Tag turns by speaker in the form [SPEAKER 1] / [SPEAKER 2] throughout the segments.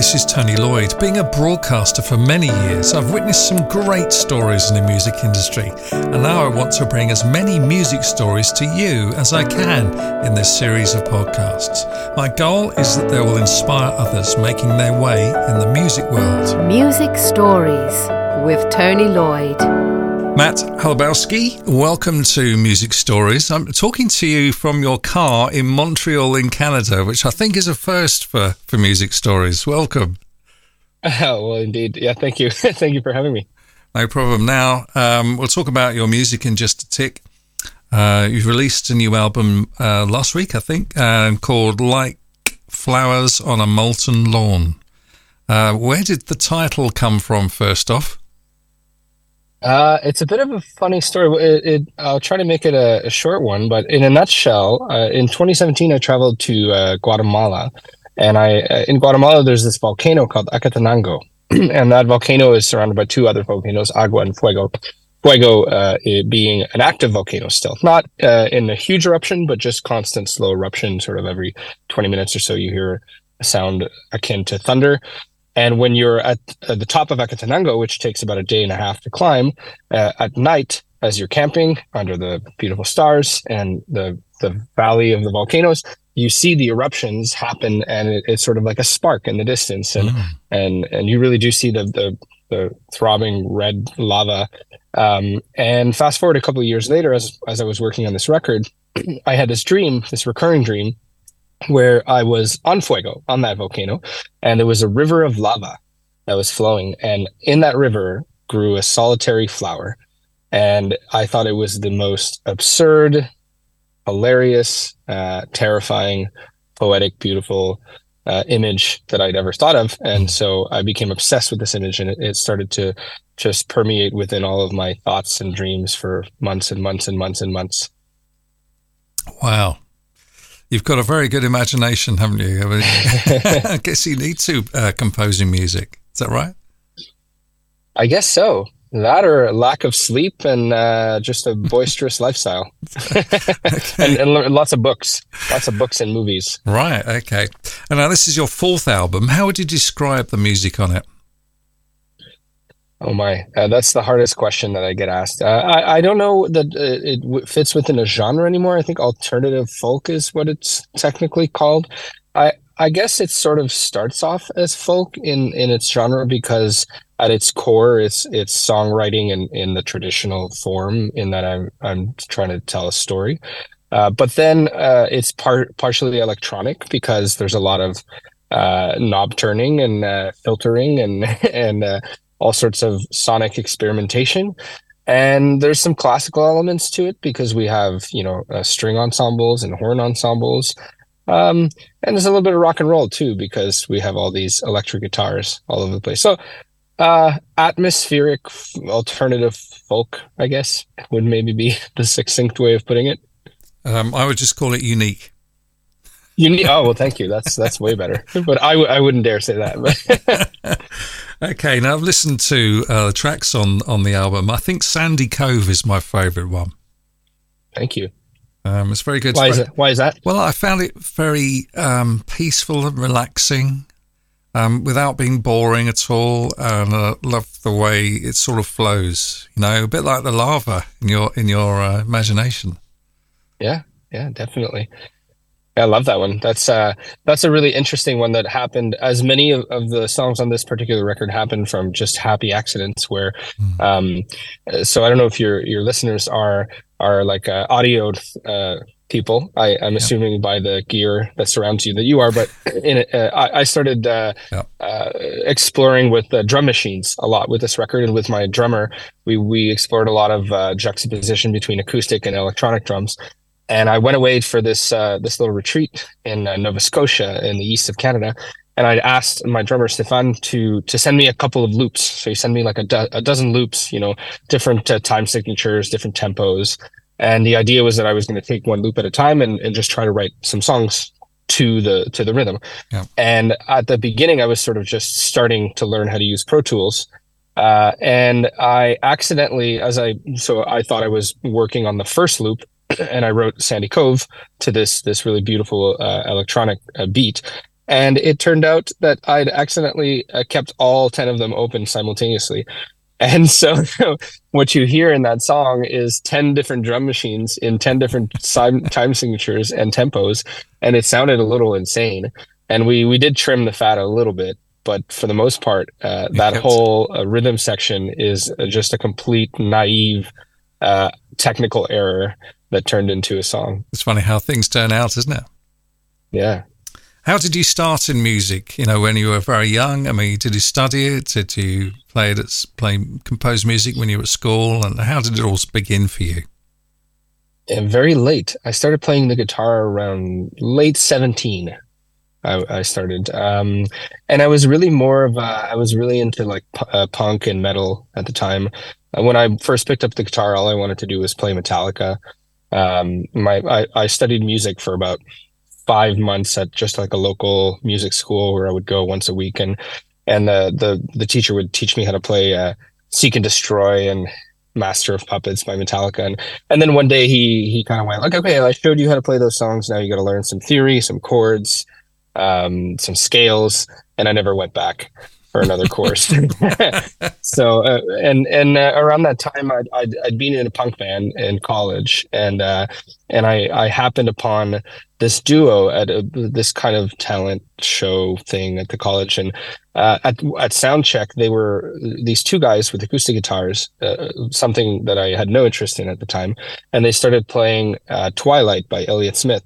[SPEAKER 1] this is Tony Lloyd. Being a broadcaster for many years, I've witnessed some great stories in the music industry, and now I want to bring as many music stories to you as I can in this series of podcasts. My goal is that they will inspire others making their way in the music world.
[SPEAKER 2] Music Stories with Tony Lloyd.
[SPEAKER 1] Matt Holubowski, welcome to Music Stories. I'm talking to you from your car in Montreal, in Canada, which I think is a first for, for Music Stories. Welcome.
[SPEAKER 3] Oh, well, indeed. Yeah, thank you. thank you for having me.
[SPEAKER 1] No problem. Now, um, we'll talk about your music in just a tick. Uh, you've released a new album uh, last week, I think, uh, called Like Flowers on a Molten Lawn. Uh, where did the title come from, first off?
[SPEAKER 3] Uh, it's a bit of a funny story. It, it, I'll try to make it a, a, short one, but in a nutshell, uh, in 2017, I traveled to uh, Guatemala, and I uh, in Guatemala there's this volcano called Acatenango, and that volcano is surrounded by two other volcanoes, Agua and Fuego. Fuego uh, being an active volcano still, not uh, in a huge eruption, but just constant slow eruption. Sort of every 20 minutes or so, you hear a sound akin to thunder. And when you're at, the top of Acatenango, which takes about a day and a half to climb, uh, at night, as you're camping under the beautiful stars and the, the valley of the volcanoes, you see the eruptions happen and it, it's sort of like a spark in the distance. And, mm. and, and you really do see the, the, the throbbing red lava. Um, and fast forward a couple of years later, as, as I was working on this record, I had this dream, this recurring dream where I was on Fuego, on that volcano, and there was a river of lava that was flowing. And in that river grew a solitary flower. And I thought it was the most absurd, hilarious, uh, terrifying, poetic, beautiful uh, image that I'd ever thought of. And so I became obsessed with this image and it, it started to just permeate within all of my thoughts and dreams for months and months and months and months.
[SPEAKER 1] Wow. You've got a very good imagination, haven't you? I, mean, I guess you need to uh, composing music. Is that right?
[SPEAKER 3] I guess so. That or lack of sleep and uh, just a boisterous lifestyle, and, and, lots of books, lots of books and movies.
[SPEAKER 1] Right. Okay. And now this is your fourth album. How would you describe the music on it?
[SPEAKER 3] Oh my, uh, that's the hardest question that I get asked. Uh, I I don't know that uh, it w- fits within a genre anymore. I think alternative folk is what it's technically called. I I guess it sort of starts off as folk in in its genre because at its core it's it's songwriting in in the traditional form in that I'm I'm trying to tell a story. Uh, but then uh, it's part partially electronic because there's a lot of uh, knob turning and uh, filtering and and uh, all sorts of sonic experimentation. And there's some classical elements to it because we have, you know, uh, string ensembles and horn ensembles. Um, and there's a little bit of rock and roll too because we have all these electric guitars all over the place. So, uh, atmospheric alternative folk, I guess, would maybe be the succinct way of putting it.
[SPEAKER 1] Um, I would just call it unique.
[SPEAKER 3] Unique. Oh well, thank you. That's that's way better. But I w- I wouldn't dare say that.
[SPEAKER 1] Okay, now I've listened to uh, the tracks on on the album. I think Sandy Cove is my favourite one.
[SPEAKER 3] Thank you.
[SPEAKER 1] Um, it's very good.
[SPEAKER 3] Why is it? Why is that?
[SPEAKER 1] Well, I found it very um, peaceful and relaxing, um, without being boring at all, and I love the way it sort of flows. You know, a bit like the lava in your in your uh, imagination.
[SPEAKER 3] Yeah, yeah, definitely. I love that one. That's uh that's a really interesting one that happened as many of, of the songs on this particular record happened from just happy accidents where mm. um so I don't know if your your listeners are are like uh, audio uh people. I, am yeah. assuming by the gear that surrounds you that you are, but in uh, I, I, started uh, yeah. uh, exploring with uh, drum machines a lot with this record, and with my drummer, we we explored a lot of uh, juxtaposition between acoustic and electronic drums and I went away for this uh, this little retreat in uh, Nova Scotia in the east of Canada. And I asked my drummer Stefan to to send me a couple of loops. So he sent me like a, do- a dozen loops, you know, different uh, time signatures, different tempos. And the idea was that I was going to take one loop at a time and, and just try to write some songs to the to the rhythm. Yeah. And at the beginning, I was sort of just starting to learn how to use Pro Tools. Uh, and I accidentally, as I so I thought I was working on the first loop, and I wrote Sandy Cove to this this really beautiful uh, electronic uh, beat. and it turned out that I'd accidentally uh, kept all 10 of them open simultaneously. And so what you hear in that song is 10 different drum machines in 10 different time signatures and tempos. And it sounded a little insane. And we, we did trim the fat a little bit, but for the most part, uh, that whole uh, rhythm section is uh, just a complete naive uh, technical error that turned into a song.
[SPEAKER 1] It's funny how things turn out, isn't it?
[SPEAKER 3] Yeah.
[SPEAKER 1] How did you start in music? You know, when you were very young. I mean, did you study it? Did you play it play compose music when you were at school? And how did it all begin for you?
[SPEAKER 3] And very late. I started playing the guitar around late seventeen. I, I started, um, and I was really more of a, I was really into like p- uh, punk and metal at the time. Uh, when I first picked up the guitar, all I wanted to do was play Metallica. Um, my I, I studied music for about five months at just like a local music school where I would go once a week, and and the the the teacher would teach me how to play uh, "Seek and Destroy" and "Master of Puppets" by Metallica, and and then one day he he kind of went like, okay, I showed you how to play those songs. Now you got to learn some theory, some chords, um, some scales, and I never went back for another course. so uh, and and uh, around that time, I'd, I'd, I'd been in a punk band in college, and uh, and I I happened upon this duo at a, this kind of talent show thing at the college, and uh, at at soundcheck they were these two guys with acoustic guitars, uh, something that I had no interest in at the time, and they started playing uh, Twilight by Elliott Smith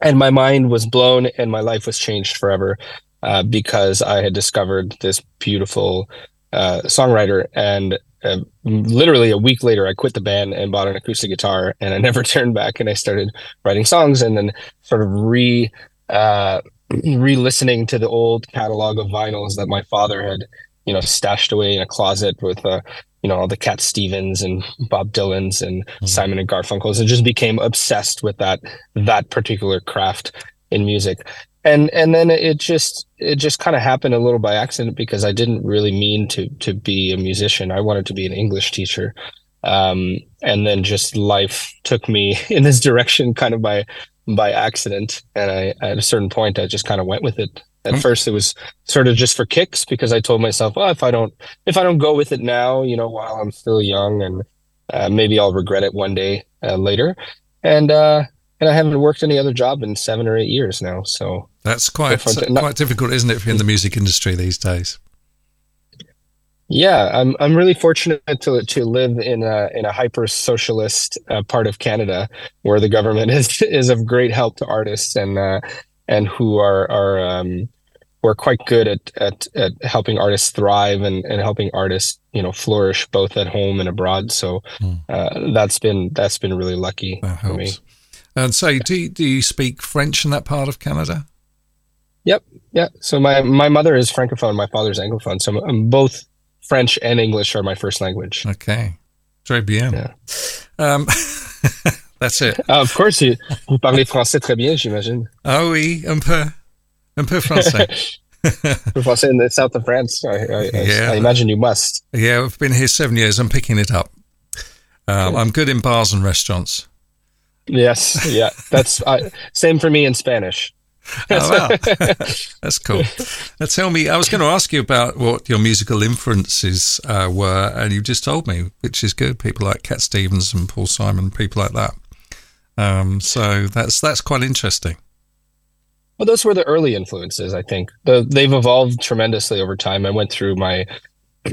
[SPEAKER 3] and my mind was blown and my life was changed forever uh, because I had discovered this beautiful uh, songwriter. And uh, literally a week later, I quit the band and bought an acoustic guitar, and I never turned back. And I started writing songs, and then sort of re uh, re-listening to the old catalog of vinyls that my father had, you know, stashed away in a closet with uh, you know all the Cat Stevens and Bob Dylan's and mm-hmm. Simon and Garfunkel's, and just became obsessed with that that particular craft in music and and then it just it just kind of happened a little by accident because I didn't really mean to to be a musician. I wanted to be an English teacher, um, and then just life took me in this direction kind of by by accident. And I at a certain point I just kind of went with it. At mm-hmm. first it was sort of just for kicks because I told myself, well, if I don't if I don't go with it now, you know, while I'm still young and uh, maybe I'll regret it one day uh, later. And uh, and I haven't worked any other job in seven or eight years now. So
[SPEAKER 1] that's quite quite difficult, isn't it, in the music industry these days?
[SPEAKER 3] Yeah, I'm I'm really fortunate to to live in a in a hyper socialist uh, part of Canada where the government is is of great help to artists and uh, and who are are um, who are quite good at, at at helping artists thrive and and helping artists you know flourish both at home and abroad. So mm. uh, that's been that's been really lucky for me.
[SPEAKER 1] And so, do you, do you speak French in that part of Canada?
[SPEAKER 3] Yep, yeah. So my my mother is francophone, my father's anglophone. So I'm both French and English are my first language.
[SPEAKER 1] Okay, très bien. Yeah. Um, that's it.
[SPEAKER 3] Uh, of course, you, vous parlez français très bien, j'imagine.
[SPEAKER 1] Ah oui, un peu, un peu français.
[SPEAKER 3] français in the south of France. I, I, yeah. I, imagine you must.
[SPEAKER 1] Yeah, I've been here seven years. I'm picking it up. Um, I'm good in bars and restaurants.
[SPEAKER 3] Yes, yeah, that's uh, same for me in Spanish.
[SPEAKER 1] oh, wow. That's cool. Now, tell me, I was going to ask you about what your musical influences uh, were, and you just told me, which is good. People like Cat Stevens and Paul Simon, people like that. Um, so that's that's quite interesting.
[SPEAKER 3] Well, those were the early influences. I think the, they've evolved tremendously over time. I went through my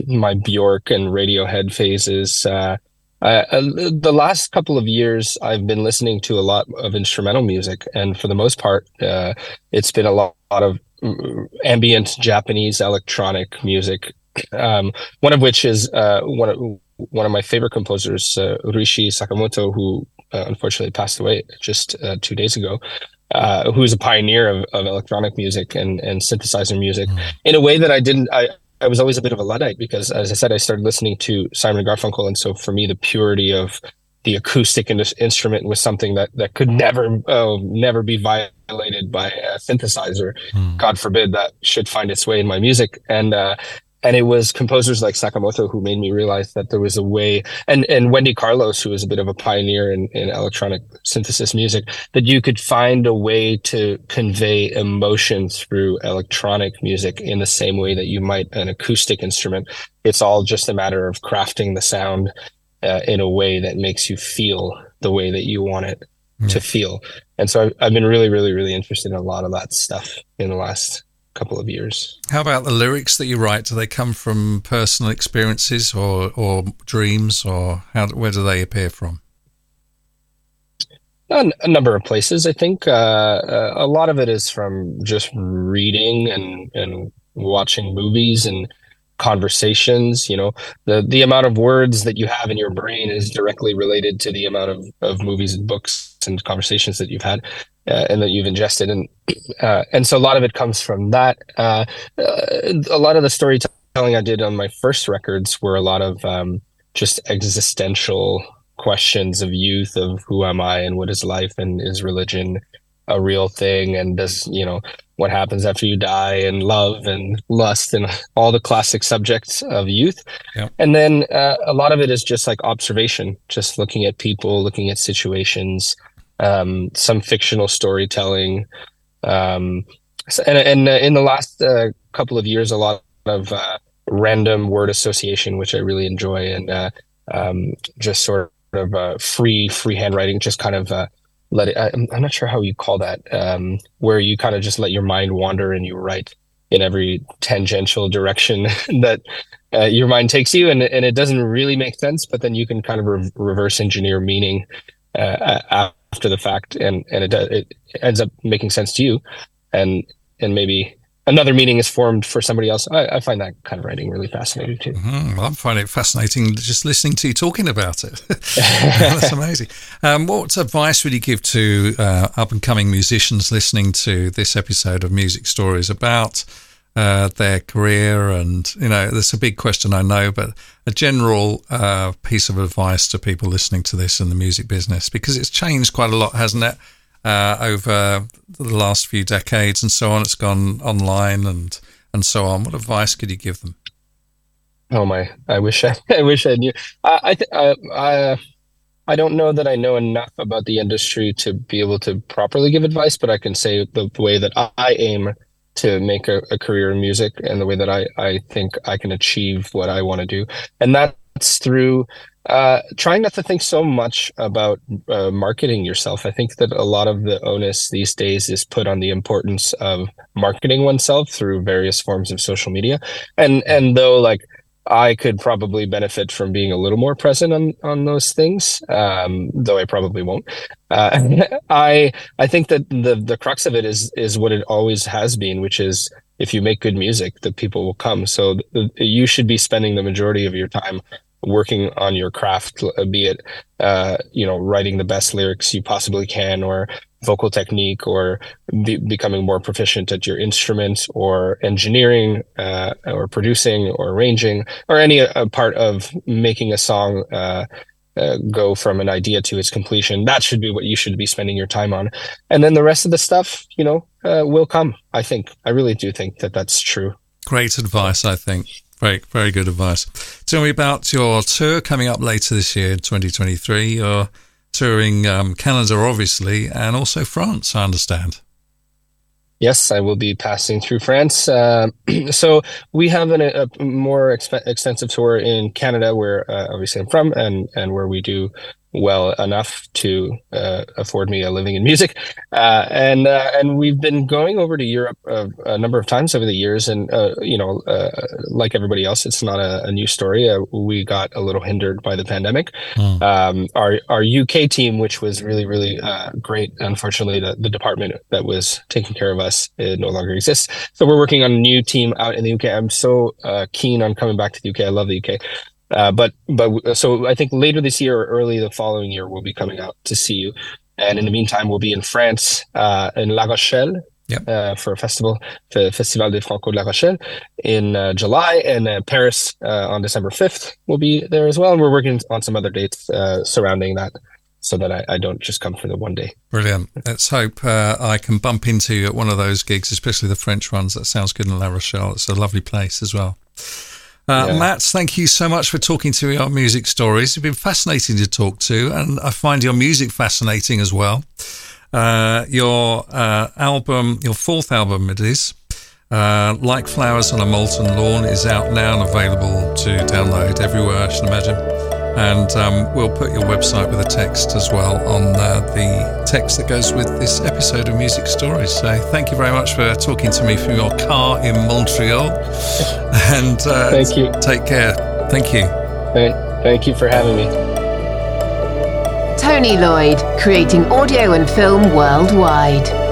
[SPEAKER 3] my Bjork and Radiohead phases. Uh, uh, the last couple of years, I've been listening to a lot of instrumental music, and for the most part, uh, it's been a lot, of mm, ambient Japanese electronic music. Um, one of which is uh, one of one of my favorite composers, uh, Ryuichi Sakamoto, who uh, unfortunately passed away just uh, two days ago. Who's a pioneer of, of electronic music and, and synthesizer music mm. in a way that I didn't I, I was always a bit of a luddite because, as I said, I started listening to Simon Garfunkel, and so for me, the purity of the acoustic in instrument was something that that could never, oh, never be violated by a synthesizer. Mm. God forbid that should find its way in my music. And uh, and it was composers like Sakamoto who made me realize that there was a way, and and Wendy Carlos, who was a bit of a pioneer in, in electronic synthesis music, that you could find a way to convey emotion through electronic music in the same way that you might an acoustic instrument. It's all just a matter of crafting the sound uh, in a way that makes you feel the way that you want it mm. to feel. And so I've, I've been really, really, really interested in a lot of that stuff in the last couple of years.
[SPEAKER 1] How about the lyrics that you write? Do they come from personal experiences or or dreams, or how where do they appear from?
[SPEAKER 3] A, a number of places, I think. Uh, uh, a lot of it is from just reading and and watching movies and conversations you know the the amount of words that you have in your brain is directly related to the amount of, of movies and books and conversations that you've had uh, and that you've ingested. And uh, and so a lot of it comes from that. Uh, uh a lot of the storytelling i did on my first records were a lot of um, just existential questions of youth of who am i and what is life and is religion a real thing? And does you know what happens after you die and love and lust and all the classic subjects of youth. And then uh, a lot of it is just like observation just looking at people looking at situations um, some fictional storytelling. Um, and, and uh, in the last uh, couple of years a lot of uh, random word association which i really enjoy and uh, um, just sort of uh, free free handwriting just kind of let it I'm, I'm not sure how you call that um, where you kind of just let your mind wander and you write in every tangential direction that your mind takes you and, and it doesn't really make sense but then you can kind of re- reverse engineer meaning uh, after the fact and and it, does, it ends up making sense to you and and maybe another meaning is formed for somebody else. I, I find that kind of writing really fascinating too.
[SPEAKER 1] Mm-hmm. Well, I'm finding it fascinating just listening to you talking about it. That's amazing. Um, what advice would you give to uh, up and coming musicians listening to this episode of Music Stories about? Uh, their career, and you know, that's a big question, I know, but a general uh, piece of advice to people listening to this in the music business because it's changed quite a lot, hasn't it? uh, over the last few decades and so on. It's gone online and and so on. What advice could you give them?
[SPEAKER 3] Oh my! I wish I, I wish I knew. I I, th- I, I I don't know that I know enough about the industry to be able to properly give advice, but I can say the, the way that I aim to make a, a, career in music and the way that I, I think I can achieve what I want to do. And that's through uh, trying not to think so much about uh, marketing yourself. I think that a lot of the onus these days is put on the importance of marketing oneself through various forms of social media. And and though like I could probably benefit from being a little more present on on those things, um, though I probably won't. Uh, I I think that the the crux of it is is what it always has been, which is if you make good music, the people will come. So th- you should be spending the majority of your time working on your craft, be it, uh, you know, writing the best lyrics you possibly can or vocal technique or be- becoming more proficient at your instrument or engineering uh, or producing or arranging or any uh, part of making a song uh, uh, go from an idea to its completion. That should be what you should be spending your time on. And then the rest of the stuff, you know, uh, will come. I think. I really do think that that's true.
[SPEAKER 1] Great advice, I think. Very, very good advice. Tell me about your tour coming up later this year, 2023. You're touring um, Canada, obviously, and also France, I understand.
[SPEAKER 3] Yes, I will be passing through France. Uh, so we have an, a more exp- extensive tour in Canada, where uh, obviously I'm from, and and where we do well enough to uh, afford me a living in music. Uh, and uh, and we've been going over to Europe a, a number of times over the years. And uh, you know, uh, like everybody else, it's not a, a new story. Uh, we got a little hindered by the pandemic. Mm. Um, our our UK team, which was really really great, unfortunately, the, the department that was taking care of us it no longer exists. So we're working on a new team out in the UK. I'm so keen on coming back to the UK. I love the UK. Uh, but but so I think later this year or early the following year we'll be coming out to see you. And in the meantime, we'll be in France, uh, in La Rochelle, yep. uh, for a festival, the Festival de Franco de La Rochelle, in uh, July, and Paris uh, on December fifth. We'll be there as well, and we're working on some other dates uh, surrounding that. So that I, I, don't just come for the one day.
[SPEAKER 1] Brilliant. Let's hope I can bump into you at one of those gigs, especially the French ones. That sounds good in La Rochelle. It's a lovely place as well. Uh, yeah. Matt, thank you so much for talking to me about music stories. It's been fascinating to talk to, and I find your music fascinating as well. Uh, your uh, album, your fourth album, it is. Uh, like Flowers on a Molten Lawn is out now and available to download everywhere, I should imagine. And um, we'll put your website with a text as well on uh, the text that goes with this episode of Music Stories. So thank you very much for talking to me from your car in Montreal. And uh,
[SPEAKER 3] thank you.
[SPEAKER 1] Take care. Thank you.
[SPEAKER 3] Thank, thank you for having me.
[SPEAKER 2] Tony Lloyd, creating audio and film worldwide.